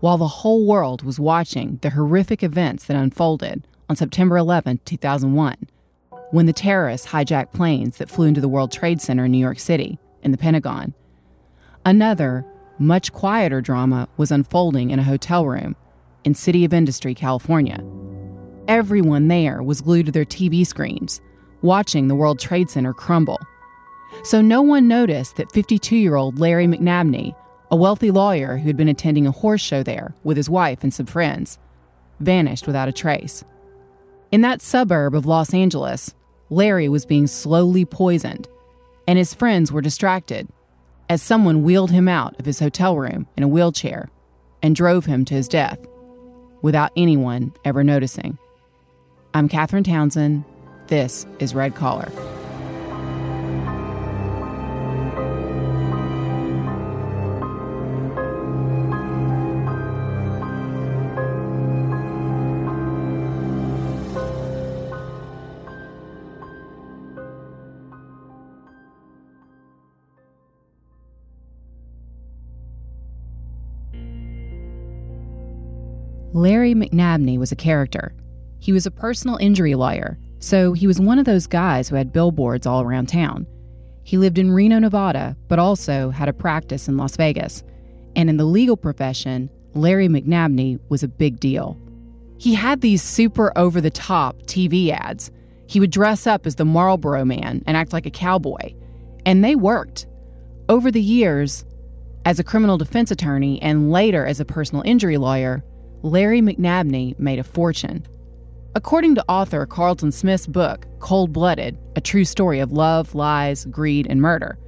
while the whole world was watching the horrific events that unfolded on September 11, 2001, when the terrorists hijacked planes that flew into the World Trade Center in New York City and the Pentagon. Another, much quieter drama was unfolding in a hotel room in City of Industry, California. Everyone there was glued to their TV screens, watching the World Trade Center crumble. So no one noticed that 52 year old Larry McNabney, a wealthy lawyer who had been attending a horse show there with his wife and some friends, vanished without a trace. In that suburb of Los Angeles, Larry was being slowly poisoned, and his friends were distracted as someone wheeled him out of his hotel room in a wheelchair and drove him to his death without anyone ever noticing. I'm Katherine Townsend. This is Red Collar. Larry McNabney was a character. He was a personal injury lawyer, so he was one of those guys who had billboards all around town. He lived in Reno, Nevada, but also had a practice in Las Vegas. And in the legal profession, Larry McNabney was a big deal. He had these super over the top TV ads. He would dress up as the Marlboro man and act like a cowboy. And they worked. Over the years, as a criminal defense attorney and later as a personal injury lawyer, Larry McNabney made a fortune. According to author Carlton Smith's book, Cold Blooded A True Story of Love, Lies, Greed, and Murder,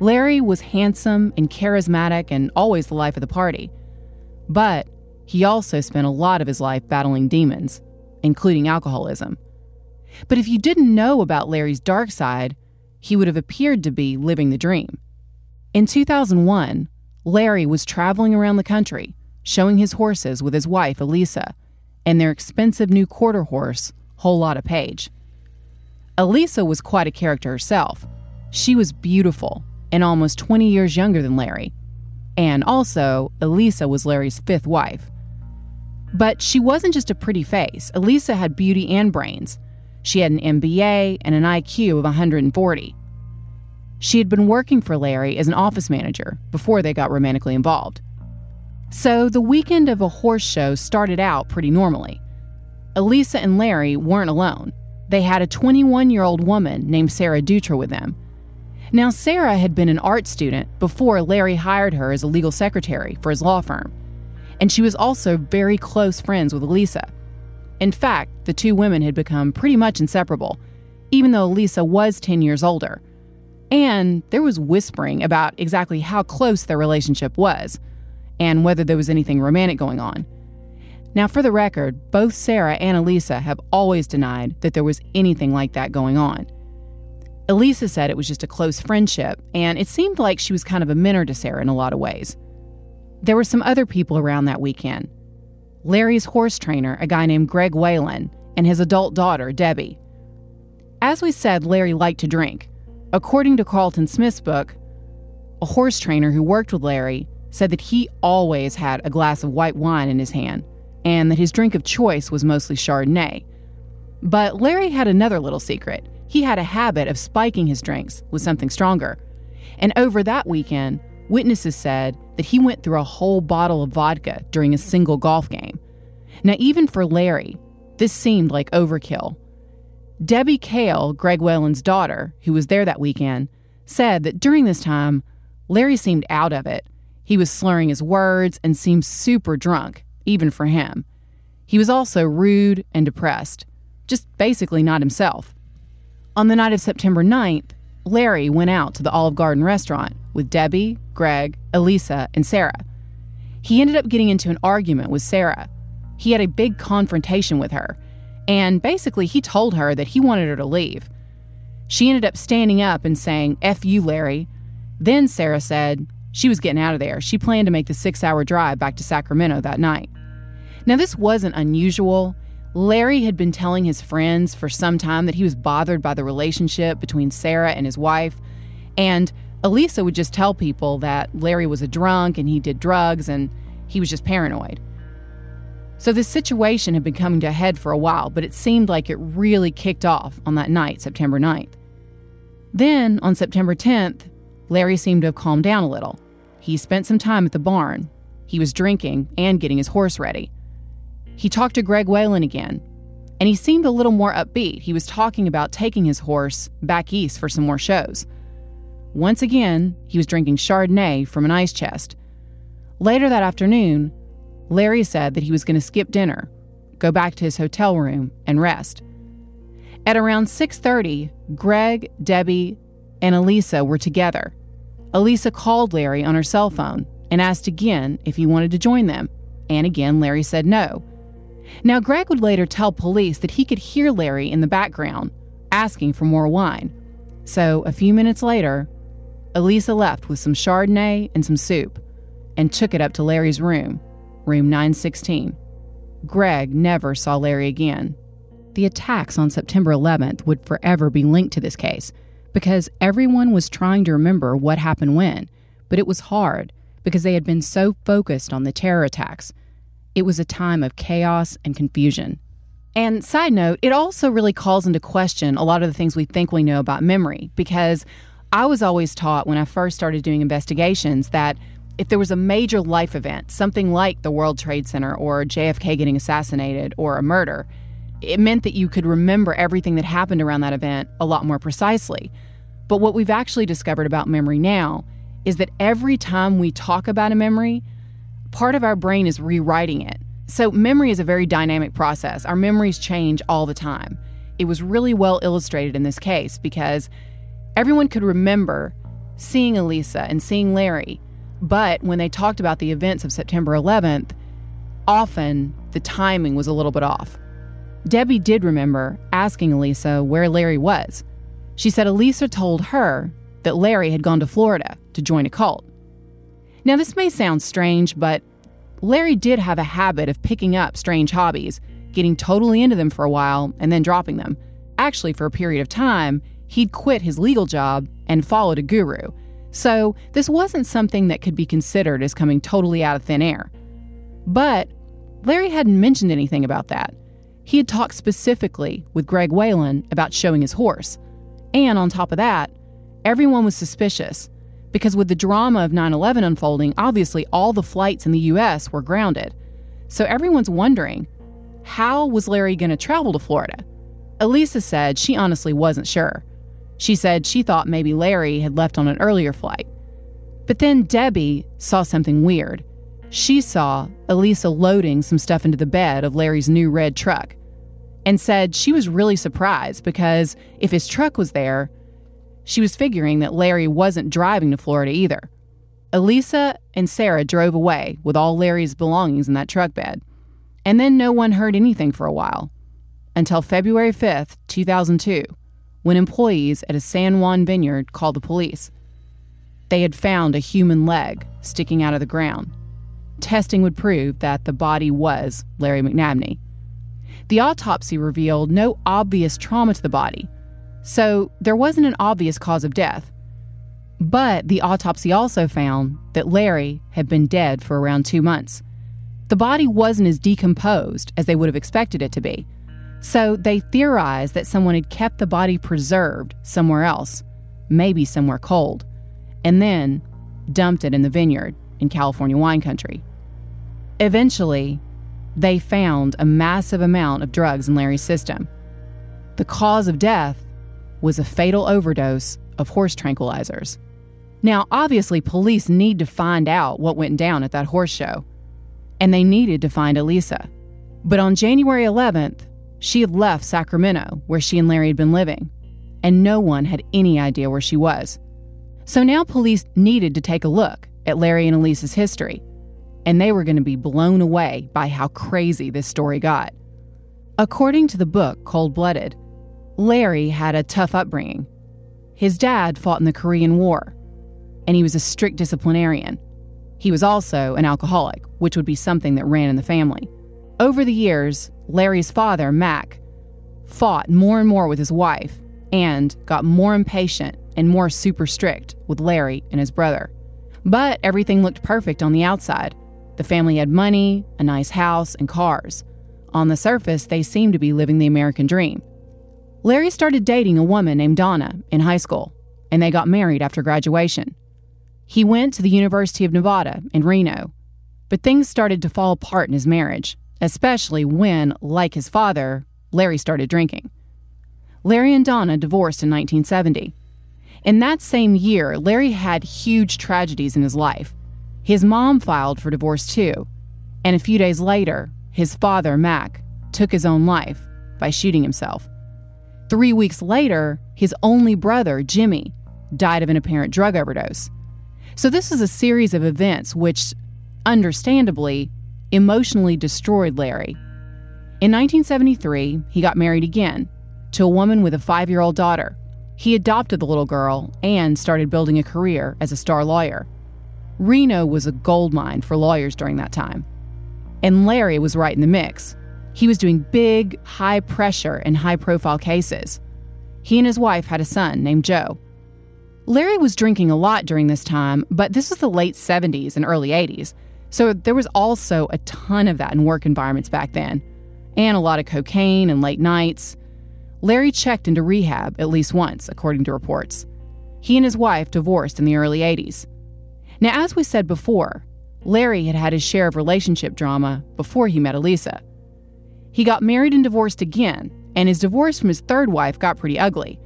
Larry was handsome and charismatic and always the life of the party. But he also spent a lot of his life battling demons, including alcoholism. But if you didn't know about Larry's dark side, he would have appeared to be living the dream. In 2001, Larry was traveling around the country showing his horses with his wife, Elisa, and their expensive new quarter horse, Whole Lotta Page. Elisa was quite a character herself. She was beautiful and almost 20 years younger than Larry. And also, Elisa was Larry's fifth wife. But she wasn't just a pretty face. Elisa had beauty and brains. She had an MBA and an IQ of 140. She had been working for Larry as an office manager before they got romantically involved. So the weekend of a horse show started out pretty normally. Elisa and Larry weren't alone. They had a 21 year old woman named Sarah Dutra with them. Now, Sarah had been an art student before Larry hired her as a legal secretary for his law firm, and she was also very close friends with Elisa. In fact, the two women had become pretty much inseparable, even though Elisa was 10 years older. And there was whispering about exactly how close their relationship was and whether there was anything romantic going on. Now, for the record, both Sarah and Elisa have always denied that there was anything like that going on. Elisa said it was just a close friendship, and it seemed like she was kind of a mentor to Sarah in a lot of ways. There were some other people around that weekend Larry's horse trainer, a guy named Greg Whalen, and his adult daughter, Debbie. As we said, Larry liked to drink. According to Carlton Smith's book, a horse trainer who worked with Larry said that he always had a glass of white wine in his hand and that his drink of choice was mostly Chardonnay. But Larry had another little secret. He had a habit of spiking his drinks with something stronger. And over that weekend, witnesses said that he went through a whole bottle of vodka during a single golf game. Now, even for Larry, this seemed like overkill. Debbie Kale, Greg Whalen's daughter, who was there that weekend, said that during this time, Larry seemed out of it he was slurring his words and seemed super drunk, even for him. He was also rude and depressed, just basically not himself. On the night of September 9th, Larry went out to the Olive Garden restaurant with Debbie, Greg, Elisa, and Sarah. He ended up getting into an argument with Sarah. He had a big confrontation with her, and basically, he told her that he wanted her to leave. She ended up standing up and saying, F you, Larry. Then Sarah said, she was getting out of there. She planned to make the six hour drive back to Sacramento that night. Now, this wasn't unusual. Larry had been telling his friends for some time that he was bothered by the relationship between Sarah and his wife. And Elisa would just tell people that Larry was a drunk and he did drugs and He was just paranoid. So this situation had been coming to a head for a while, but it seemed like it really kicked off on that night, September 9th. Then, on September 10th, Larry seemed to have calmed down a little. He spent some time at the barn. He was drinking and getting his horse ready. He talked to Greg Whalen again, and he seemed a little more upbeat. He was talking about taking his horse back east for some more shows. Once again, he was drinking Chardonnay from an ice chest. Later that afternoon, Larry said that he was going to skip dinner, go back to his hotel room, and rest. At around 6:30, Greg, Debbie, and Elisa were together. Elisa called Larry on her cell phone and asked again if he wanted to join them, and again Larry said no. Now Greg would later tell police that he could hear Larry in the background asking for more wine. So, a few minutes later, Elisa left with some Chardonnay and some soup and took it up to Larry's room room 916. Greg never saw Larry again. The attacks on September 11th would forever be linked to this case because everyone was trying to remember what happened when, but it was hard because they had been so focused on the terror attacks. It was a time of chaos and confusion. And side note, it also really calls into question a lot of the things we think we know about memory because I was always taught when I first started doing investigations that if there was a major life event, something like the World Trade Center or JFK getting assassinated or a murder, it meant that you could remember everything that happened around that event a lot more precisely. But what we've actually discovered about memory now is that every time we talk about a memory, part of our brain is rewriting it. So, memory is a very dynamic process. Our memories change all the time. It was really well illustrated in this case because everyone could remember seeing Elisa and seeing Larry but when they talked about the events of September 11th, often the timing was a little bit off. Debbie did remember asking Elisa where Larry was. She said Elisa told her that Larry had gone to Florida to join a cult. Now, this may sound strange, but Larry did have a habit of picking up strange hobbies, getting totally into them for a while, and then dropping them. Actually, for a period of time, he'd quit his legal job and followed a guru so, this wasn't something that could be considered as coming totally out of thin air. But Larry hadn't mentioned anything about that. He had talked specifically with Greg Whalen about showing his horse. And on top of that, everyone was suspicious because with the drama of 9 11 unfolding, obviously all the flights in the US were grounded. So everyone's wondering how was Larry going to travel to Florida? Elisa said she honestly wasn't sure. She said she thought maybe Larry had left on an earlier flight. But then Debbie saw something weird. She saw Elisa loading some stuff into the bed of Larry's new red truck and said she was really surprised because if his truck was there, she was figuring that Larry wasn't driving to Florida either. Elisa and Sarah drove away with all Larry's belongings in that truck bed. And then no one heard anything for a while until February 5th, 2002 when employees at a San Joaquin vineyard called the police. They had found a human leg sticking out of the ground. Testing would prove that the body was Larry McNabney. The autopsy revealed no obvious trauma to the body, so there wasn't an obvious cause of death. But the autopsy also found that Larry had been dead for around two months. The body wasn't as decomposed as they would have expected it to be. So they theorized that someone had kept the body preserved somewhere else, maybe somewhere cold, and then dumped it in the vineyard in California wine country. Eventually, they found a massive amount of drugs in Larry's system. The cause of death was a fatal overdose of horse tranquilizers. Now, obviously, police need to find out what went down at that horse show, and they needed to find Elisa. But on January 11th, she had left Sacramento, where she and Larry had been living, and no one had any idea where she was. So now police needed to take a look at Larry and Elisa's history, and they were going to be blown away by how crazy this story got. According to the book Cold Blooded, Larry had a tough upbringing. His dad fought in the Korean War, and he was a strict disciplinarian. He was also an alcoholic, which would be something that ran in the family. Over the years, Larry's father, Mac, fought more and more with his wife and got more impatient and more super strict with Larry and his brother. But everything looked perfect on the outside. The family had money, a nice house, and cars. On the surface, they seemed to be living the American dream. Larry started dating a woman named Donna in high school, and they got married after graduation. He went to the University of Nevada in Reno, but things started to fall apart in his marriage, especially when, like his father, Larry started drinking. Larry and Donna divorced in 1970. In that same year, Larry had huge tragedies in his life. His mom filed for divorce too, and a few days later, his father, Mac, took his own life by shooting himself. Three weeks later, his only brother, Jimmy, died of an apparent drug overdose. So, this is a series of events which, understandably, emotionally destroyed Larry. In 1973, he got married again to a woman with a five year old daughter. He adopted the little girl and started building a career as a star lawyer. Reno was a gold mine for lawyers during that time. And Larry was right in the mix. He was doing big, high pressure, and high profile cases. He and his wife had a son named Joe. Larry was drinking a lot during this time, but this was the late 70s and early 80s, so there was also a ton of that in work environments back then, and a lot of cocaine and late nights. Larry checked into rehab at least once, according to reports. He and his wife divorced in the early 80s. Now, as we said before, Larry had had his share of relationship drama before he met Elisa. He got married and divorced again, and his divorce from his third wife got pretty ugly.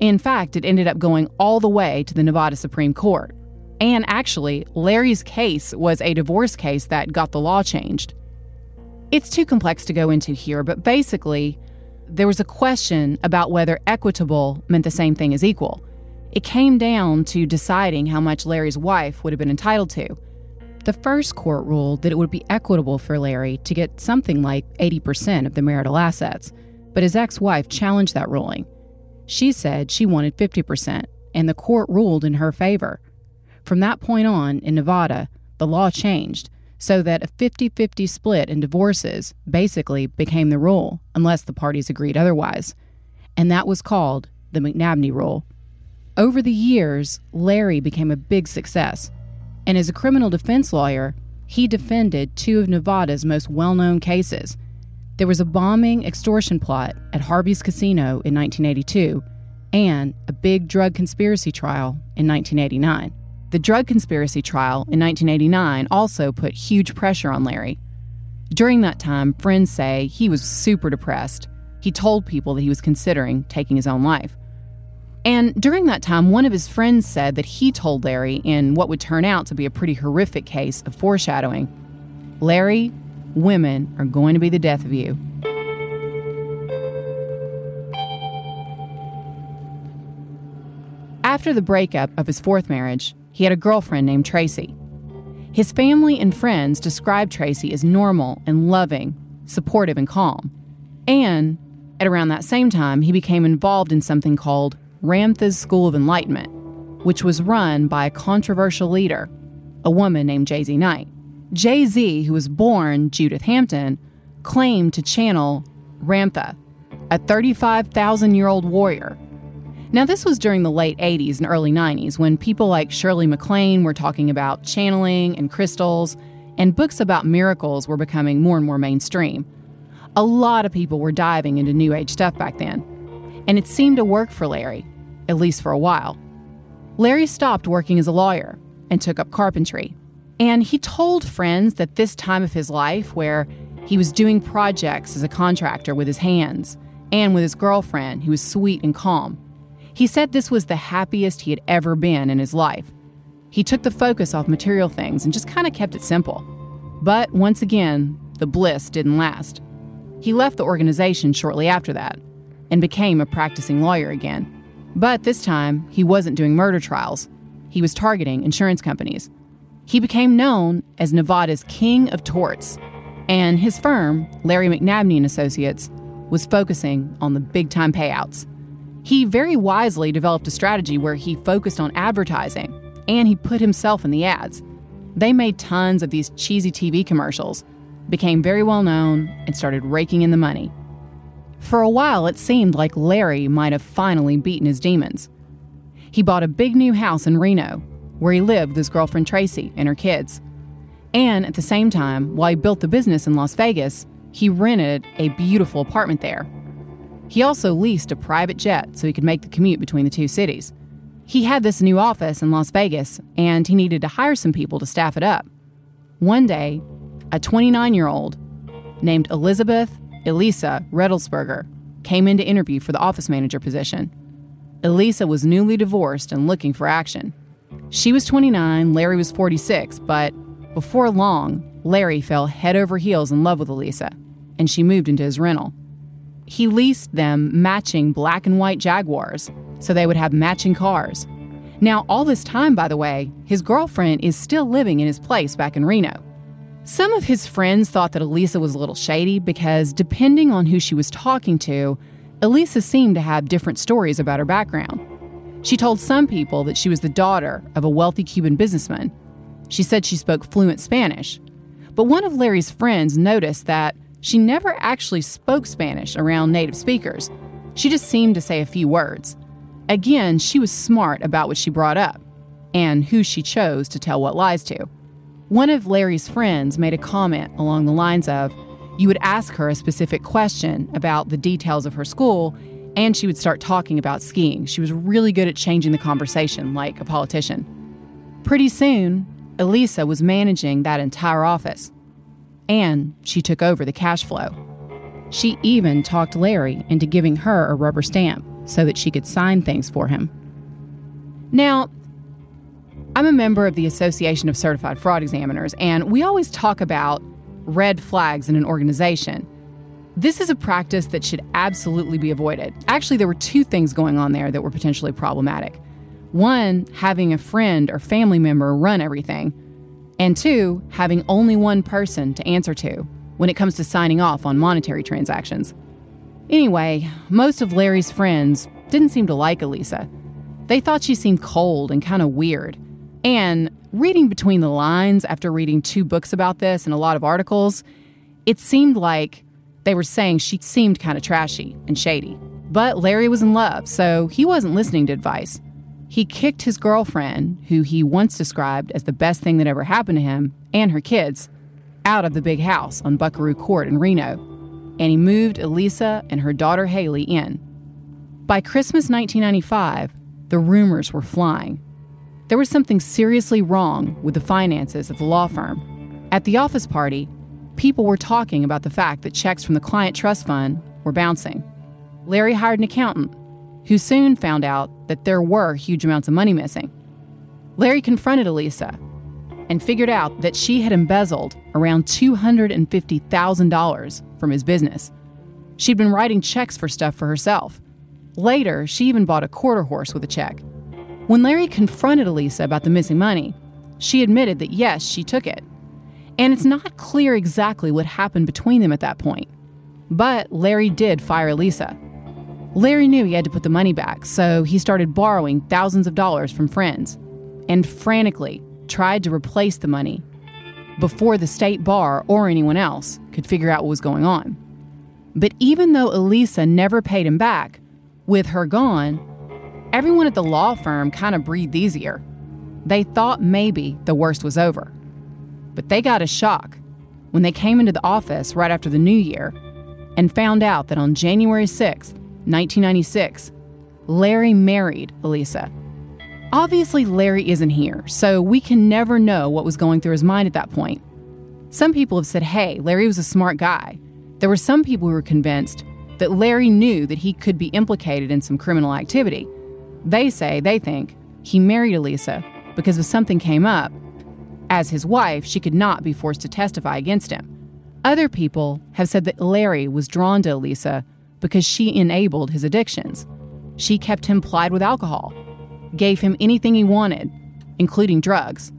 In fact, it ended up going all the way to the Nevada Supreme Court. And actually, Larry's case was a divorce case that got the law changed. It's too complex to go into here, but basically, there was a question about whether equitable meant the same thing as equal. It came down to deciding how much Larry's wife would have been entitled to. The first court ruled that it would be equitable for Larry to get something like 80% of the marital assets, but his ex wife challenged that ruling. She said she wanted 50%, and the court ruled in her favor. From that point on, in Nevada, the law changed so that a 50 50 split in divorces basically became the rule unless the parties agreed otherwise. And that was called the McNabney Rule. Over the years, Larry became a big success and as a criminal defense lawyer, he defended two of Nevada's most well known cases. There was a bombing extortion plot at Harvey's Casino in 1982 and a big drug conspiracy trial in 1989. The drug conspiracy trial in 1989 also put huge pressure on Larry. During that time, friends say he was super depressed. He told people that he was considering taking his own life. And during that time, one of his friends said that he told Larry in what would turn out to be a pretty horrific case of foreshadowing Larry, women are going to be the death of you. After the breakup of his fourth marriage, he had a girlfriend named Tracy. His family and friends described Tracy as normal and loving, supportive and calm. And at around that same time, he became involved in something called Ramtha's School of Enlightenment, which was run by a controversial leader, a woman named JZ Knight. JZ, who was born Judith Hampton, claimed to channel Ramtha, a 35,000 year old warrior. Now, this was during the late 80s and early 90s when people like Shirley MacLaine were talking about channeling and crystals, and books about miracles were becoming more and more mainstream. A lot of people were diving into New Age stuff back then and it seemed to work for Larry, at least for a while. Larry stopped working as a lawyer and took up carpentry. And he told friends that this time of his life, where he was doing projects as a contractor with his hands and with his girlfriend, who was sweet and calm, he said this was the happiest he had ever been in his life. He took the focus off material things and just kind of kept it simple. But once again, the bliss didn't last. He left the organization shortly after that and became a practicing lawyer again. But this time, he wasn't doing murder trials, he was targeting insurance companies. He became known as Nevada's King of Torts, and his firm, Larry McNabney and Associates, was focusing on the big time payouts. He very wisely developed a strategy where he focused on advertising and he put himself in the ads. They made tons of these cheesy TV commercials, became very well known, and started raking in the money. For a while, it seemed like Larry might have finally beaten his demons. He bought a big new house in Reno, where he lived with his girlfriend Tracy and her kids. And at the same time, while he built the business in Las Vegas, he rented a beautiful apartment there. He also leased a private jet so he could make the commute between the two cities. He had this new office in Las Vegas, and he needed to hire some people to staff it up. One day, a 29 year old named Elizabeth Elisa Redelsberger came in to interview for the office manager position. Elisa was newly divorced and looking for action. She was 29, Larry was 46, but before long, Larry fell head over heels in love with Elisa, and she moved into his rental. He leased them matching black and white Jaguars so they would have matching cars. Now, all this time, by the way, his girlfriend is still living in his place back in Reno. Some of his friends thought that Elisa was a little shady because, depending on who she was talking to, Elisa seemed to have different stories about her background. She told some people that she was the daughter of a wealthy Cuban businessman. She said she spoke fluent Spanish. But one of Larry's friends noticed that she never actually spoke Spanish around native speakers. She just seemed to say a few words. Again, she was smart about what she brought up and who she chose to tell what lies to. One of Larry's friends made a comment along the lines of, You would ask her a specific question about the details of her school, and she would start talking about skiing. She was really good at changing the conversation, like a politician. Pretty soon, Elisa was managing that entire office, and she took over the cash flow. She even talked Larry into giving her a rubber stamp so that she could sign things for him. Now, I'm a member of the Association of Certified Fraud Examiners, and we always talk about red flags in an organization. This is a practice that should absolutely be avoided. Actually, there were two things going on there that were potentially problematic. One, having a friend or family member run everything, and two, having only one person to answer to when it comes to signing off on monetary transactions. Anyway, most of Larry's friends didn't seem to like Elisa. They thought she seemed cold and kind of weird. And reading between the lines after reading two books about this and a lot of articles, it seemed like they were saying she seemed kind of trashy and shady. But Larry was in love, so he wasn't listening to advice. He kicked his girlfriend, who he once described as the best thing that ever happened to him, and her kids, out of the big house on Buckaroo Court in Reno, and he moved Elisa and her daughter Haley in. By Christmas 1995, the rumors were flying. There was something seriously wrong with the finances of the law firm. At the office party, people were talking about the fact that checks from the client trust fund were bouncing. Larry hired an accountant who soon found out that there were huge amounts of money missing. Larry confronted Elisa and figured out that she had embezzled around $250,000 from his business. She'd been writing checks for stuff for herself. Later, she even bought a quarter horse with a check. When Larry confronted Elisa about the missing money, she admitted that yes, she took it. And it's not clear exactly what happened between them at that point. But Larry did fire Elisa. Larry knew he had to put the money back, so he started borrowing thousands of dollars from friends and frantically tried to replace the money before the state bar or anyone else could figure out what was going on. But even though Elisa never paid him back, with her gone, Everyone at the law firm kind of breathed easier. They thought maybe the worst was over. But they got a shock when they came into the office right after the new year and found out that on January 6th, 1996, Larry married Elisa. Obviously, Larry isn't here, so we can never know what was going through his mind at that point. Some people have said, hey, Larry was a smart guy. There were some people who were convinced that Larry knew that he could be implicated in some criminal activity they say they think he married Elisa because if something came up, as his wife, she could not be forced to testify against him. Other people have said that Larry was drawn to Elisa because she enabled his addictions. She kept him plied with alcohol, gave him anything he wanted, including drugs,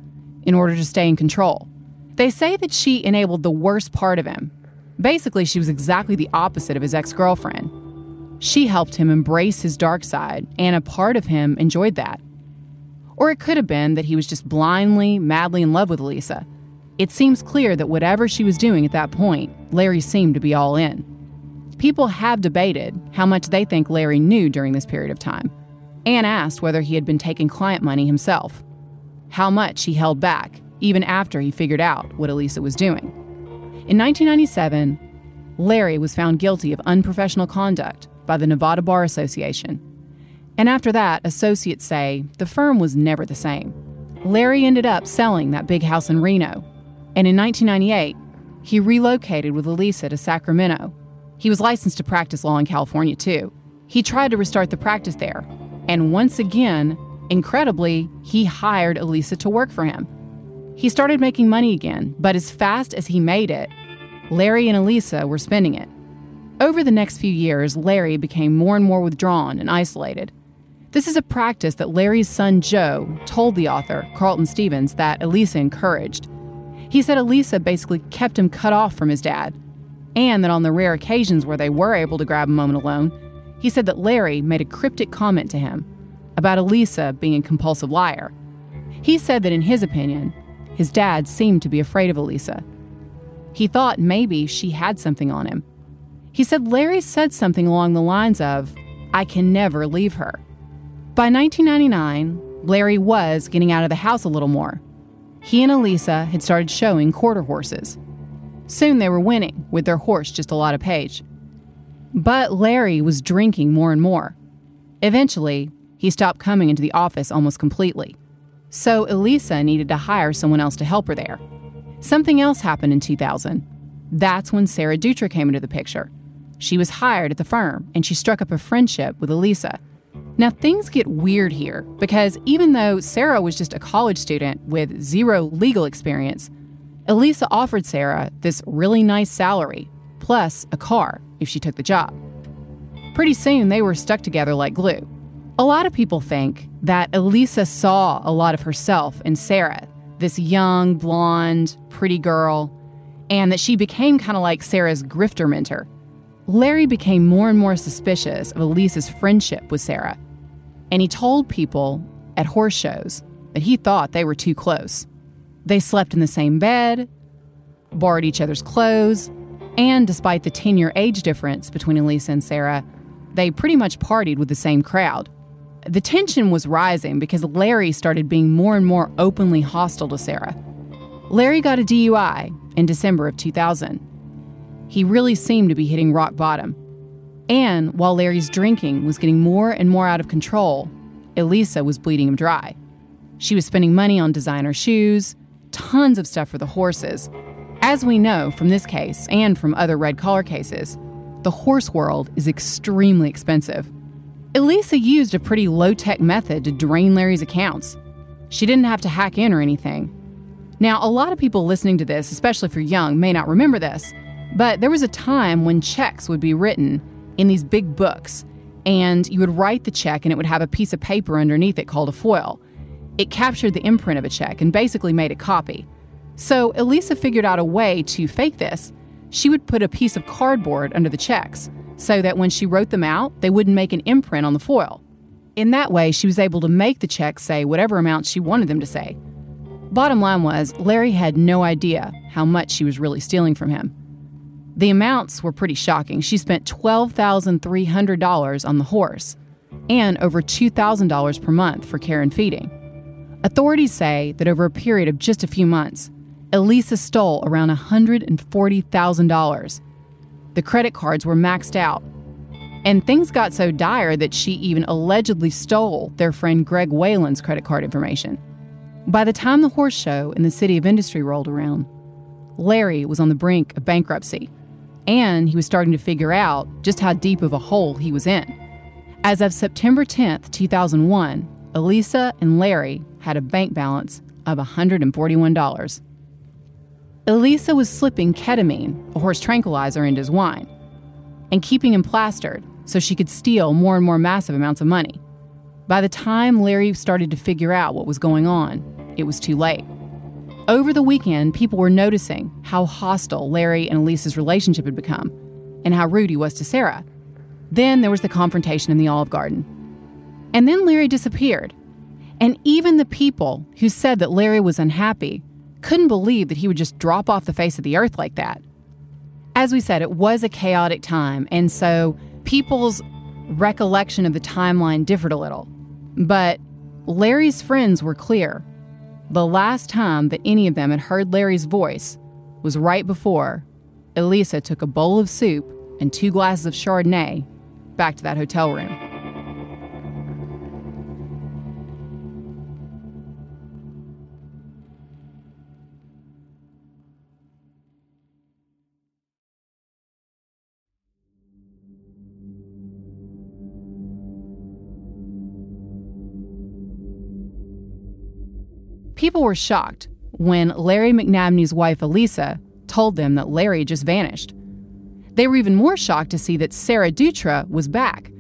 in order to stay in control. They say that she enabled the worst part of him. Basically, she was exactly the opposite of his ex girlfriend. She helped him embrace his dark side, and a part of him enjoyed that. Or it could have been that he was just blindly, madly in love with Lisa. It seems clear that whatever she was doing at that point, Larry seemed to be all in. People have debated how much they think Larry knew during this period of time, and asked whether he had been taking client money himself, how much he held back, even after he figured out what Elisa was doing. In 1997, Larry was found guilty of unprofessional conduct by the Nevada Bar Association. And after that, associates say the firm was never the same. Larry ended up selling that big house in Reno, and in 1998, he relocated with Elisa to Sacramento. He was licensed to practice law in California, too. He tried to restart the practice there, and once again, incredibly, he hired Elisa to work for him. He started making money again, but as fast as he made it, Larry and Elisa were spending it. Over the next few years, Larry became more and more withdrawn and isolated. This is a practice that Larry's son Joe told the author, Carlton Stevens, that Elisa encouraged. He said Elisa basically kept him cut off from his dad, and that on the rare occasions where they were able to grab a moment alone, he said that Larry made a cryptic comment to him about Elisa being a compulsive liar. He said that in his opinion, his dad seemed to be afraid of Elisa. He thought maybe she had something on him. He said Larry said something along the lines of, I can never leave her. By 1999, Larry was getting out of the house a little more. He and Elisa had started showing quarter horses. Soon they were winning, with their horse just a lot of page. But Larry was drinking more and more. Eventually, he stopped coming into the office almost completely. So Elisa needed to hire someone else to help her there. Something else happened in 2000. That's when Sarah Dutra came into the picture. She was hired at the firm and she struck up a friendship with Elisa. Now, things get weird here because even though Sarah was just a college student with zero legal experience, Elisa offered Sarah this really nice salary, plus a car if she took the job. Pretty soon, they were stuck together like glue. A lot of people think that Elisa saw a lot of herself in Sarah, this young, blonde, pretty girl, and that she became kind of like Sarah's grifter mentor. Larry became more and more suspicious of Elisa's friendship with Sarah and he told people at horse shows that he thought they were too close. They slept in the same bed, borrowed each other's clothes, and despite the 10 year age difference between Elisa and Sarah, they pretty much partied with the same crowd. The tension was rising because Larry started being more and more openly hostile to Sarah. Larry got a DUI in December of 2000. He really seemed to be hitting rock bottom. And while Larry's drinking was getting more and more out of control, Elisa was bleeding him dry. She was spending money on designer shoes, tons of stuff for the horses. As we know from this case and from other red collar cases, the horse world is extremely expensive. Elisa used a pretty low tech method to drain Larry's accounts. She didn't have to hack in or anything. Now, a lot of people listening to this, especially if you're young, may not remember this, but there was a time when checks would be written in these big books. And you would write the check, and it would have a piece of paper underneath it called a foil. It captured the imprint of a check and basically made a copy. So Elisa figured out a way to fake this. She would put a piece of cardboard under the checks so that when she wrote them out, they wouldn't make an imprint on the foil. In that way, she was able to make the checks say whatever amount she wanted them to say. Bottom line was, Larry had no idea how much she was really stealing from him. The amounts were pretty shocking. She spent $12,300 on the horse and over $2,000 per month for care and feeding. Authorities say that over a period of just a few months, Elisa stole around $140,000. The credit cards were maxed out, and things got so dire that she even allegedly stole their friend Greg Whalen's credit card information. By the time the horse show in the city of industry rolled around, Larry was on the brink of bankruptcy and he was starting to figure out just how deep of a hole he was in. As of September 10, 2001, Elisa and Larry had a bank balance of $141. Elisa was slipping ketamine, a horse tranquilizer, into his wine and keeping him plastered so she could steal more and more massive amounts of money. By the time Larry started to figure out what was going on, it was too late. Over the weekend, people were noticing how hostile Larry and Elisa's relationship had become and how rude he was to Sarah. Then there was the confrontation in the Olive Garden. And then Larry disappeared. And even the people who said that Larry was unhappy couldn't believe that he would just drop off the face of the earth like that. As we said, it was a chaotic time, and so people's recollection of the timeline differed a little. But Larry's friends were clear The last time that any of them had heard Larry's voice was right before Elisa took a bowl of soup and two glasses of Chardonnay back to that hotel room. People were shocked when Larry McNabney's wife, Elisa, told them that Larry just vanished. They were even more shocked to see that Sarah Dutra was back,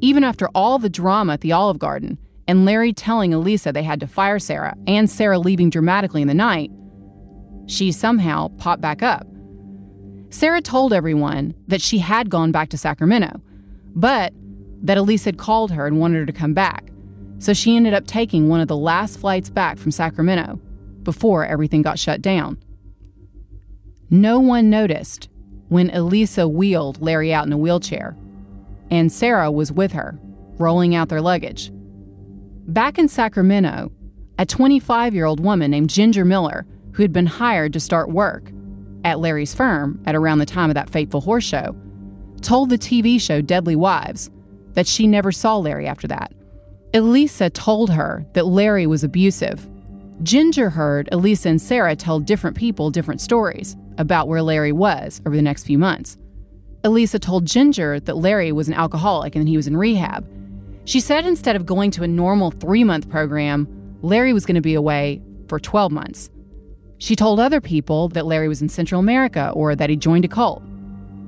even after all the drama at the Olive Garden and Larry telling Elisa they had to fire Sarah and Sarah leaving dramatically in the night. She somehow popped back up. Sarah told everyone that she had gone back to Sacramento, but that Elisa had called her and wanted her to come back. So she ended up taking one of the last flights back from Sacramento before everything got shut down. No one noticed when Elisa wheeled Larry out in a wheelchair, and Sarah was with her, rolling out their luggage. Back in Sacramento, a 25 year old woman named Ginger Miller, who had been hired to start work at Larry's firm at around the time of that fateful horse show, told the TV show Deadly Wives that she never saw Larry after that Elisa told her that Larry was abusive. Ginger heard Elisa and Sarah tell different people different stories about where Larry was over the next few months. Elisa told Ginger that Larry was an alcoholic and he was in rehab. She said instead of going to a normal three month program, Larry was going to be away for 12 months. She told other people that Larry was in Central America or that he joined a cult.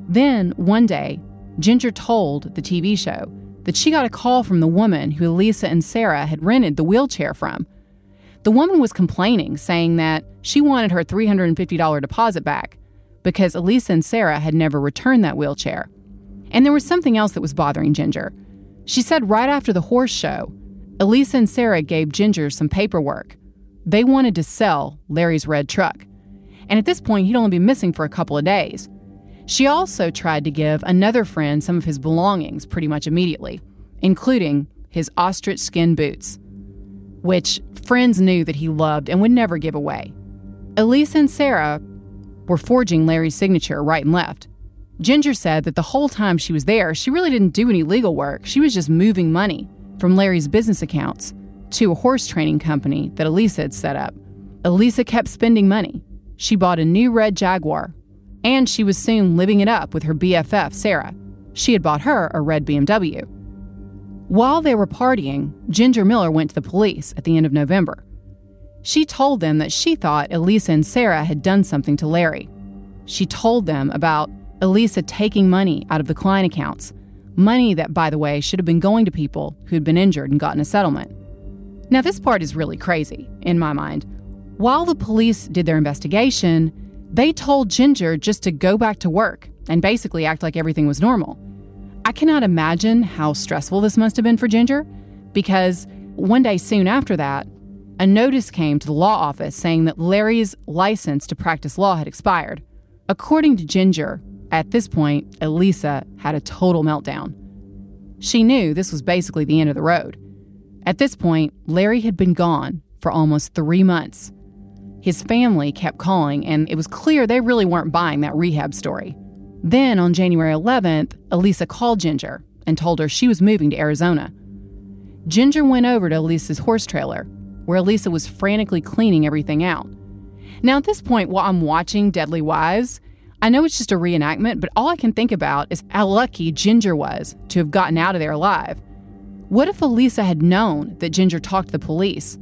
Then, one day, Ginger told the TV show that she got a call from the woman who Elisa and Sarah had rented the wheelchair from. The woman was complaining, saying that she wanted her $350 deposit back because Elisa and Sarah had never returned that wheelchair. And there was something else that was bothering Ginger. She said right after the horse show, Elisa and Sarah gave Ginger some paperwork. They wanted to sell Larry's red truck. And at this point, he'd only been missing for a couple of days. She also tried to give another friend some of his belongings pretty much immediately, including his ostrich skin boots, which friends knew that he loved and would never give away. Elisa and Sarah were forging Larry's signature right and left. Ginger said that the whole time she was there, she really didn't do any legal work. She was just moving money from Larry's business accounts to a horse training company that Elisa had set up. Elisa kept spending money. She bought a new red Jaguar and she was soon living it up with her BFF, Sarah. She had bought her a red BMW. While they were partying, Ginger Miller went to the police at the end of November. She told them that she thought Elisa and Sarah had done something to Larry. She told them about Elisa taking money out of the client accounts, money that, by the way, should have been going to people who'd been injured and gotten a settlement. Now, this part is really crazy, in my mind. While the police did their investigation, they told Ginger just to go back to work and basically act like everything was normal. I cannot imagine how stressful this must have been for Ginger because one day soon after that, a notice came to the law office saying that Larry's license to practice law had expired. According to Ginger, at this point, Elisa had a total meltdown. She knew this was basically the end of the road. At this point, Larry had been gone for almost three months. His family kept calling, and it was clear they really weren't buying that rehab story. Then on January 11th, Elisa called Ginger and told her she was moving to Arizona. Ginger went over to Elisa's horse trailer, where Elisa was frantically cleaning everything out. Now, at this point, while I'm watching Deadly Wives, I know it's just a reenactment, but all I can think about is how lucky Ginger was to have gotten out of there alive. What if Elisa had known that Ginger talked to the police?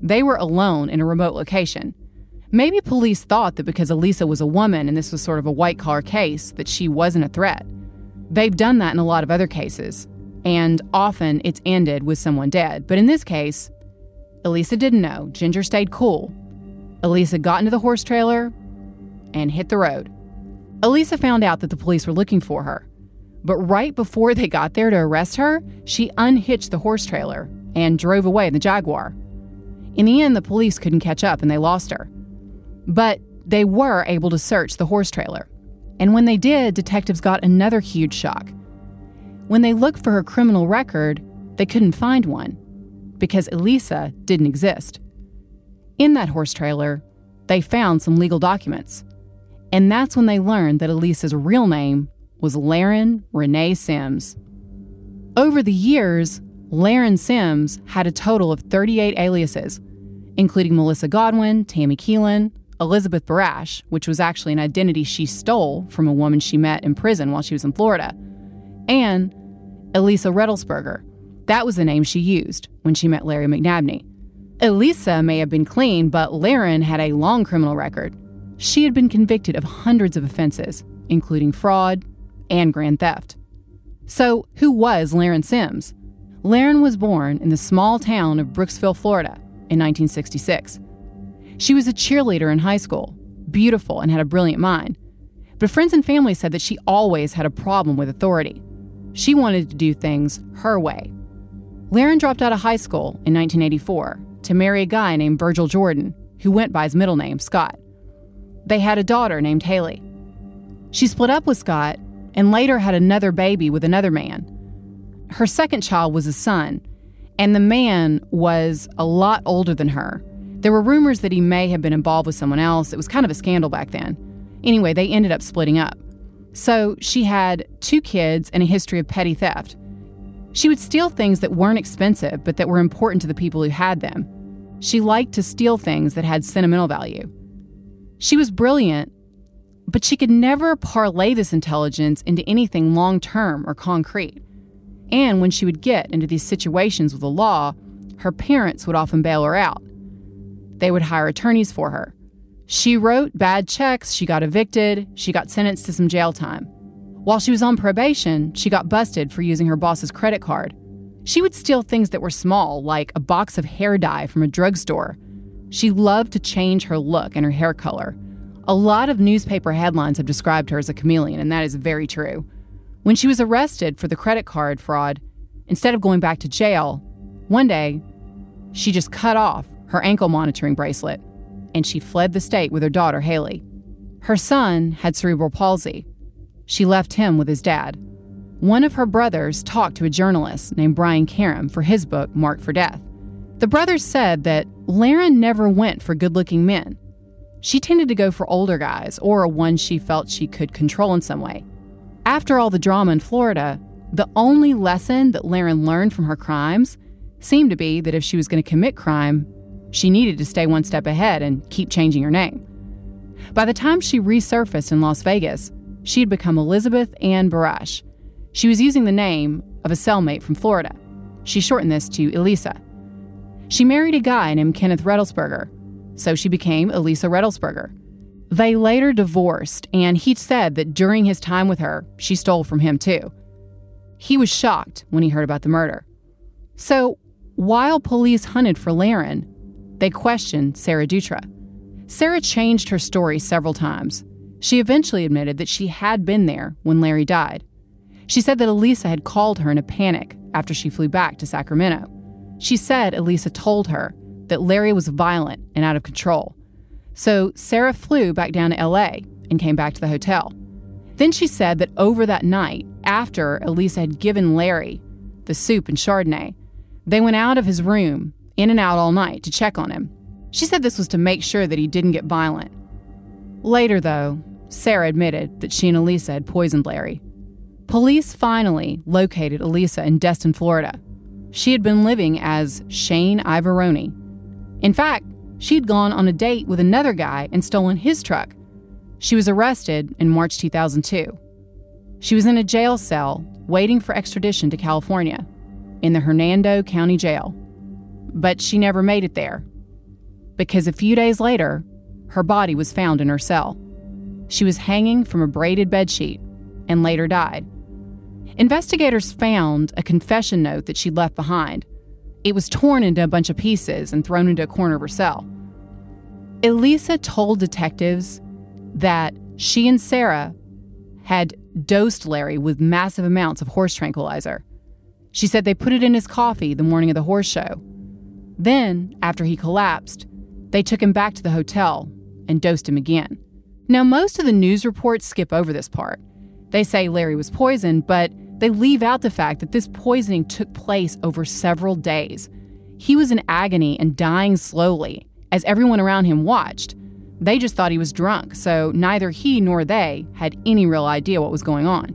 They were alone in a remote location. Maybe police thought that because Elisa was a woman and this was sort of a white collar case, that she wasn't a threat. They've done that in a lot of other cases, and often it's ended with someone dead. But in this case, Elisa didn't know. Ginger stayed cool. Elisa got into the horse trailer and hit the road. Elisa found out that the police were looking for her. But right before they got there to arrest her, she unhitched the horse trailer and drove away in the Jaguar. In the end, the police couldn't catch up and they lost her. But they were able to search the horse trailer. And when they did, detectives got another huge shock. When they looked for her criminal record, they couldn't find one because Elisa didn't exist. In that horse trailer, they found some legal documents. And that's when they learned that Elisa's real name was Laren Renee Sims. Over the years, Laren Sims had a total of 38 aliases, including Melissa Godwin, Tammy Keelan, Elizabeth Barash, which was actually an identity she stole from a woman she met in prison while she was in Florida, and Elisa Redelsberger. That was the name she used when she met Larry McNabney. Elisa may have been clean, but Laren had a long criminal record. She had been convicted of hundreds of offenses, including fraud and grand theft. So, who was Laren Sims? Laren was born in the small town of Brooksville, Florida, in 1966. She was a cheerleader in high school, beautiful, and had a brilliant mind. But friends and family said that she always had a problem with authority. She wanted to do things her way. Laren dropped out of high school in 1984 to marry a guy named Virgil Jordan, who went by his middle name, Scott. They had a daughter named Haley. She split up with Scott and later had another baby with another man. Her second child was a son, and the man was a lot older than her there were rumors that he may have been involved with someone else. It was kind of a scandal back then. Anyway, they ended up splitting up. So she had two kids and a history of petty theft. She would steal things that weren't expensive, but that were important to the people who had them. She liked to steal things that had sentimental value. She was brilliant, but she could never parlay this intelligence into anything long term or concrete. And when she would get into these situations with the law, her parents would often bail her out. They would hire attorneys for her. She wrote bad checks, she got evicted, she got sentenced to some jail time. While she was on probation, she got busted for using her boss's credit card. She would steal things that were small, like a box of hair dye from a drugstore. She loved to change her look and her hair color. A lot of newspaper headlines have described her as a chameleon, and that is very true. When she was arrested for the credit card fraud, instead of going back to jail, one day, she just cut off her ankle monitoring bracelet, and she fled the state with her daughter, Haley. Her son had cerebral palsy. She left him with his dad. One of her brothers talked to a journalist named Brian Karem for his book, Marked for Death. The brothers said that Laren never went for good looking men. She tended to go for older guys or one she felt she could control in some way. After all the drama in Florida, the only lesson that Laren learned from her crimes seemed to be that if she was going to commit crime, she needed to stay one step ahead and keep changing her name. By the time she resurfaced in Las Vegas, she had become Elizabeth Ann Barash. She was using the name of a cellmate from Florida. She shortened this to Elisa. She married a guy named Kenneth Redelsberger, so she became Elisa Redelsberger. They later divorced, and he said that during his time with her, she stole from him too. He was shocked when he heard about the murder. So, while police hunted for Laren, they questioned Sarah Dutra. Sarah changed her story several times. She eventually admitted that she had been there when Larry died. She said that Elisa had called her in a panic after she flew back to Sacramento. She said Elisa told her that Larry was violent and out of control. So Sarah flew back down to LA and came back to the hotel. Then she said that over that night, after Elisa had given Larry the soup and Chardonnay, they went out of his room in and out all night to check on him. She said this was to make sure that he didn't get violent. Later, though, Sarah admitted that she and Elisa had poisoned Larry. Police finally located Elisa in Destin, Florida. She had been living as Shane Ivoroni. In fact, she'd gone on a date with another guy and stolen his truck. She was arrested in March 2002. She was in a jail cell waiting for extradition to California in the Hernando County Jail but she never made it there. Because a few days later, her body was found in her cell. She was hanging from a braided bedsheet and later died. Investigators found a confession note that she'd left behind. It was torn into a bunch of pieces and thrown into a corner of her cell. Elisa told detectives that she and Sarah had dosed Larry with massive amounts of horse tranquilizer. She said they put it in his coffee the morning of the horse show then, after he collapsed, they took him back to the hotel and dosed him again. Now, most of the news reports skip over this part. They say Larry was poisoned, but they leave out the fact that this poisoning took place over several days. He was in agony and dying slowly as everyone around him watched. They just thought he was drunk, so neither he nor they had any real idea what was going on.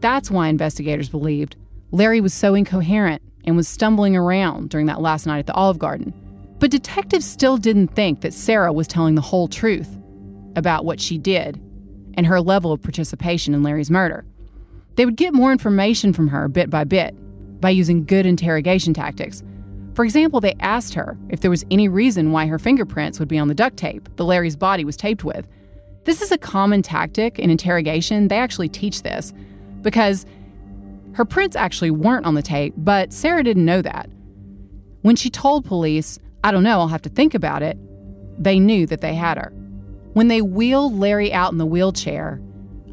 That's why investigators believed Larry was so incoherent and was stumbling around during that last night at the Olive Garden. But detectives still didn't think that Sarah was telling the whole truth about what she did and her level of participation in Larry's murder. They would get more information from her bit by bit by using good interrogation tactics. For example, they asked her if there was any reason why her fingerprints would be on the duct tape that Larry's body was taped with. This is a common tactic in interrogation. They actually teach this because her prints actually weren't on the tape, but Sarah didn't know that. When she told police, I don't know, I'll have to think about it, they knew that they had her. When they wheeled Larry out in the wheelchair,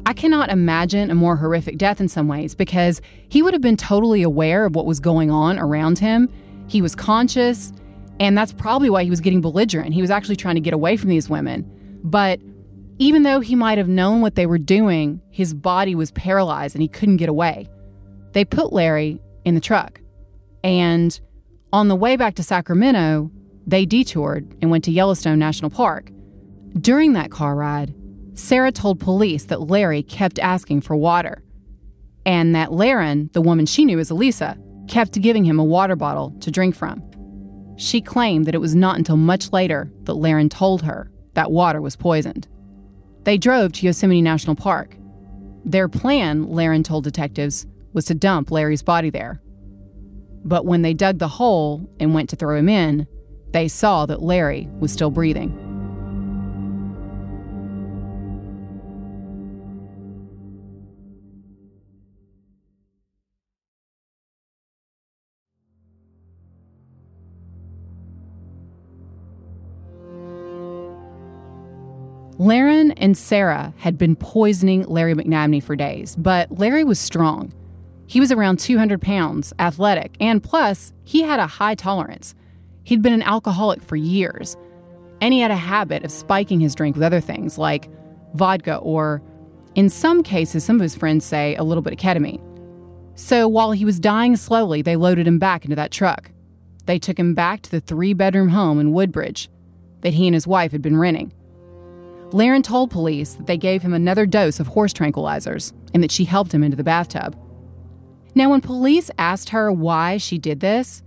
I cannot imagine a more horrific death in some ways because he would have been totally aware of what was going on around him. He was conscious, and that's probably why he was getting belligerent. He was actually trying to get away from these women. But even though he might have known what they were doing, his body was paralyzed and he couldn't get away. They put Larry in the truck. And on the way back to Sacramento, they detoured and went to Yellowstone National Park. During that car ride, Sarah told police that Larry kept asking for water, and that Laren, the woman she knew as Elisa, kept giving him a water bottle to drink from. She claimed that it was not until much later that Laren told her that water was poisoned. They drove to Yosemite National Park. Their plan, Laren told detectives, was to dump Larry's body there. But when they dug the hole and went to throw him in, they saw that Larry was still breathing. Laren and Sarah had been poisoning Larry McNabney for days, but Larry was strong. He was around 200 pounds, athletic, and plus, he had a high tolerance. He'd been an alcoholic for years, and he had a habit of spiking his drink with other things like vodka or, in some cases, some of his friends say, a little bit of ketamine. So while he was dying slowly, they loaded him back into that truck. They took him back to the three bedroom home in Woodbridge that he and his wife had been renting. Laren told police that they gave him another dose of horse tranquilizers and that she helped him into the bathtub. Now, when police asked her why she did this,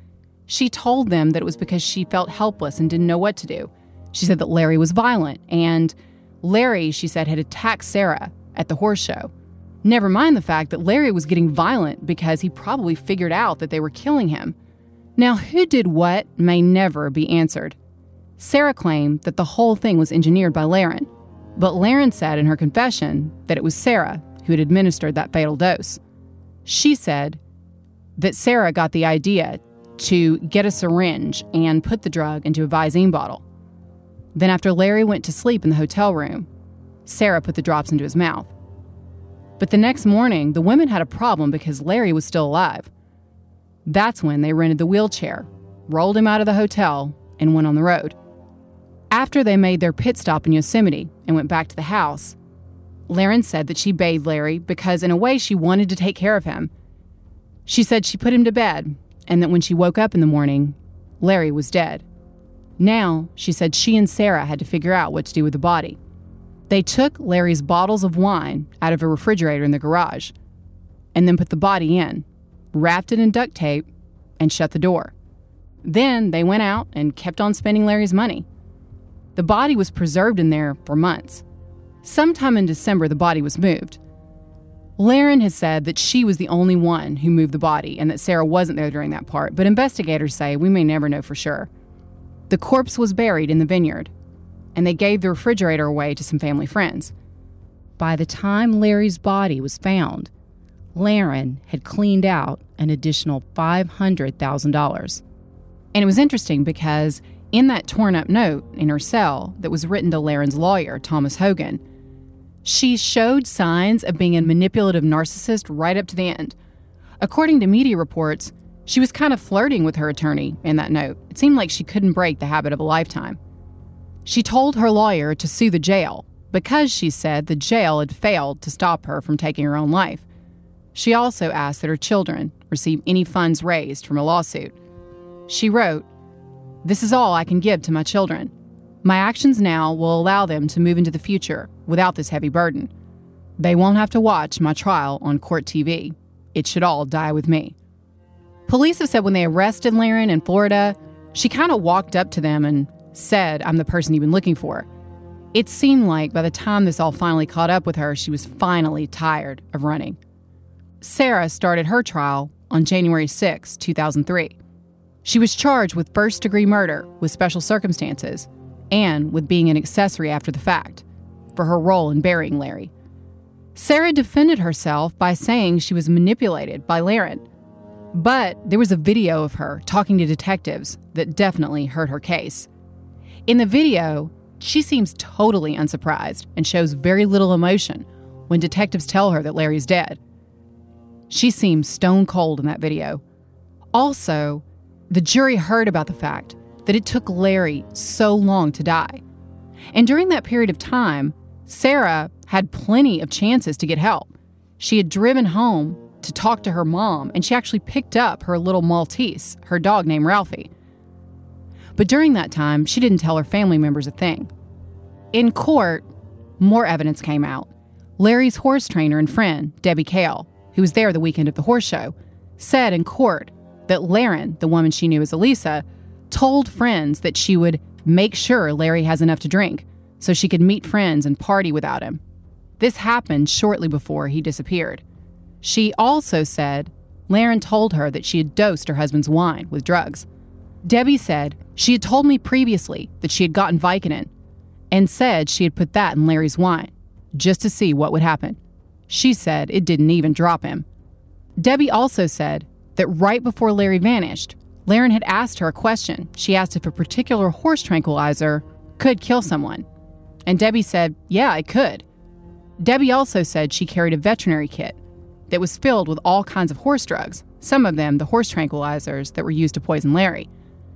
she told them that it was because she felt helpless and didn't know what to do. She said that Larry was violent, and Larry, she said, had attacked Sarah at the horse show. Never mind the fact that Larry was getting violent because he probably figured out that they were killing him. Now, who did what may never be answered. Sarah claimed that the whole thing was engineered by Laren, but Laren said in her confession that it was Sarah who had administered that fatal dose. She said that Sarah got the idea to get a syringe and put the drug into a Visine bottle. Then, after Larry went to sleep in the hotel room, Sarah put the drops into his mouth. But the next morning, the women had a problem because Larry was still alive. That's when they rented the wheelchair, rolled him out of the hotel, and went on the road. After they made their pit stop in Yosemite and went back to the house, Laren said that she bathed Larry because, in a way, she wanted to take care of him. She said she put him to bed and that when she woke up in the morning, Larry was dead. Now, she said she and Sarah had to figure out what to do with the body. They took Larry's bottles of wine out of a refrigerator in the garage and then put the body in, wrapped it in duct tape, and shut the door. Then they went out and kept on spending Larry's money. The body was preserved in there for months. Sometime in December, the body was moved. Laren has said that she was the only one who moved the body and that Sarah wasn't there during that part, but investigators say we may never know for sure. The corpse was buried in the vineyard, and they gave the refrigerator away to some family friends. By the time Larry's body was found, Laren had cleaned out an additional $500,000. And it was interesting because in that torn up note in her cell that was written to Laren's lawyer, Thomas Hogan, she showed signs of being a manipulative narcissist right up to the end. According to media reports, she was kind of flirting with her attorney in that note. It seemed like she couldn't break the habit of a lifetime. She told her lawyer to sue the jail because she said the jail had failed to stop her from taking her own life. She also asked that her children receive any funds raised from a lawsuit. She wrote, This is all I can give to my children. My actions now will allow them to move into the future without this heavy burden. They won't have to watch my trial on court TV. It should all die with me. Police have said when they arrested Laren in Florida, she kind of walked up to them and said, I'm the person you've been looking for. It seemed like by the time this all finally caught up with her, she was finally tired of running. Sarah started her trial on January 6, 2003. She was charged with first degree murder with special circumstances and with being an accessory after the fact for her role in burying Larry. Sarah defended herself by saying she was manipulated by Laren. But there was a video of her talking to detectives that definitely hurt her case. In the video, she seems totally unsurprised and shows very little emotion when detectives tell her that Larry's dead. She seems stone cold in that video. Also, the jury heard about the fact that it took Larry so long to die. And during that period of time, Sarah had plenty of chances to get help. She had driven home to talk to her mom, and she actually picked up her little Maltese, her dog named Ralphie. But during that time, she didn't tell her family members a thing. In court, more evidence came out. Larry's horse trainer and friend, Debbie Kale, who was there the weekend of the horse show, said in court that Laren, the woman she knew as Elisa, told friends that she would make sure Larry has enough to drink so she could meet friends and party without him. This happened shortly before he disappeared. She also said Laren told her that she had dosed her husband's wine with drugs. Debbie said she had told me previously that she had gotten Vicodin and said she had put that in Larry's wine just to see what would happen. She said it didn't even drop him. Debbie also said that right before Larry vanished, Laren had asked her a question. She asked if a particular horse tranquilizer could kill someone. And Debbie said, yeah, I could. Debbie also said she carried a veterinary kit that was filled with all kinds of horse drugs, some of them the horse tranquilizers that were used to poison Larry.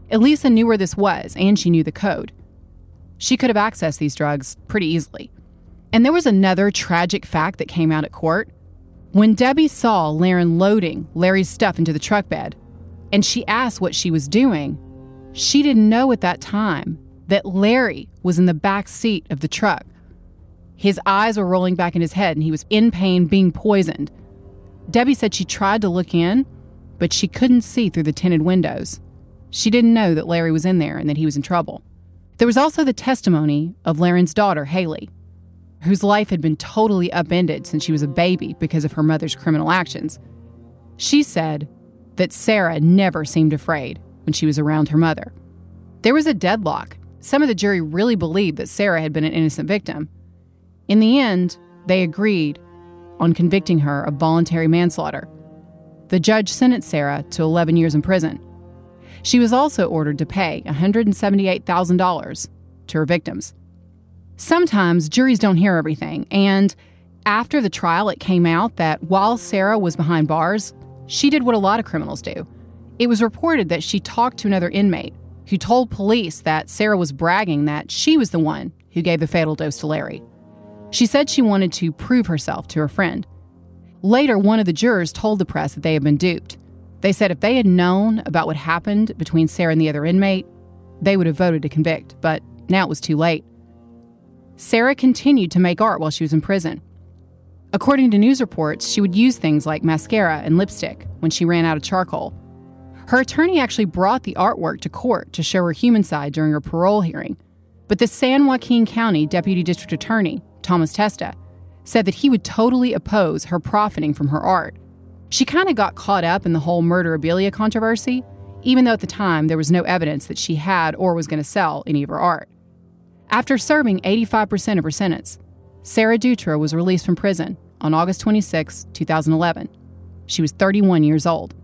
Elisa knew where this was, and she knew the code. She could have accessed these drugs pretty easily. And there was another tragic fact that came out at court. When Debbie saw Laren loading Larry's stuff into the truck bed, and she asked what she was doing, she didn't know at that time that Larry was in the back seat of the truck. His eyes were rolling back in his head, and he was in pain, being poisoned. Debbie said she tried to look in, but she couldn't see through the tinted windows. She didn't know that Larry was in there and that he was in trouble. There was also the testimony of Laren's daughter, Haley, whose life had been totally upended since she was a baby because of her mother's criminal actions. She said that Sarah never seemed afraid when she was around her mother. There was a deadlock. Some of the jury really believed that Sarah had been an innocent victim. In the end, they agreed on convicting her of voluntary manslaughter. The judge sentenced Sarah to 11 years in prison. She was also ordered to pay $178,000 to her victims. Sometimes juries don't hear everything, and after the trial, it came out that while Sarah was behind bars, she did what a lot of criminals do. It was reported that she talked to another inmate who told police that Sarah was bragging that she was the one who gave the fatal dose to Larry. She said she wanted to prove herself to her friend. Later, one of the jurors told the press that they had been duped. They said if they had known about what happened between Sarah and the other inmate, they would have voted to convict, but now it was too late. Sarah continued to make art while she was in prison. According to news reports, she would use things like mascara and lipstick when she ran out of charcoal. Her attorney actually brought the artwork to court to show her human side during her parole hearing. But the San Joaquin County Deputy District Attorney, Thomas Testa, said that he would totally oppose her profiting from her art. She kind of got caught up in the whole murderabilia controversy, even though at the time there was no evidence that she had or was going to sell any of her art. After serving 85% of her sentence, Sarah Dutra was released from prison on August 26, 2011. She was 31 years old.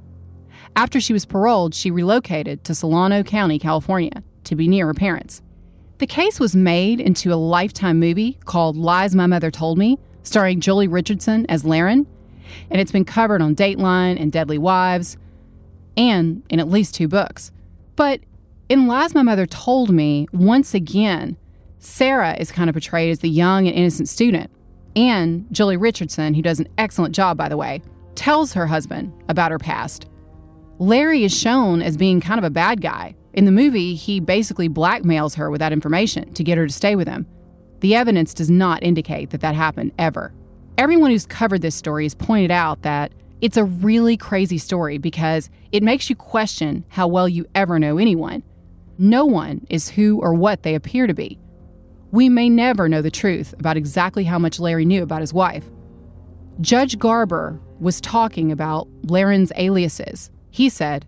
After she was paroled, she relocated to Solano County, California, to be near her parents. The case was made into a lifetime movie called Lies My Mother Told Me, starring Joely Richardson as Laren, and it's been covered on Dateline and Deadly Wives, and in at least two books. But in Lies My Mother Told Me, once again, Sarah is kind of portrayed as the young and innocent student. And Joely Richardson, who does an excellent job, by the way, tells her husband about her past. Larry is shown as being kind of a bad guy, In the movie, he basically blackmails her with that information to get her to stay with him. The evidence does not indicate that that happened ever. Everyone who's covered this story has pointed out that it's a really crazy story because it makes you question how well you ever know anyone. No one is who or what they appear to be. We may never know the truth about exactly how much Larry knew about his wife. Judge Garber was talking about Laren's aliases. He said,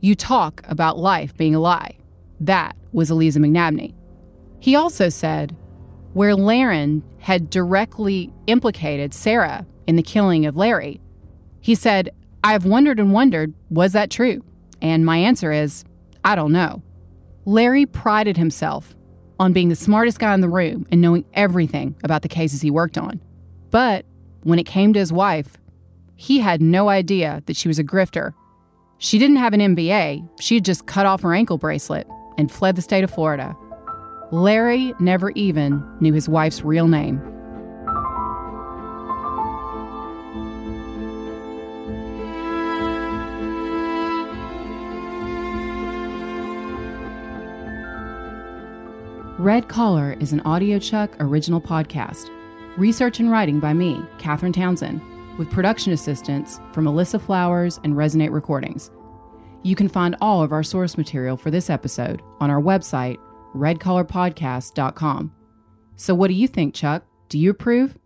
You talk about life being a lie. That was Eliza McNabney. He also said, where Laren had directly implicated Sarah in the killing of Larry, he said, I've wondered and wondered, was that true? And my answer is, I don't know. Larry prided himself on being the smartest guy in the room and knowing everything about the cases he worked on. But when it came to his wife, he had no idea that she was a grifter. She didn't have an MBA, she had just cut off her ankle bracelet and fled the state of Florida. Larry never even knew his wife's real name. Red Collar is an audiochuck original podcast. Research and writing by me, Katherine Townsend, with production assistance from Alyssa Flowers and Resonate Recordings. You can find all of our source material for this episode on our website, redcollarpodcast.com. So, what do you think, Chuck? Do you approve?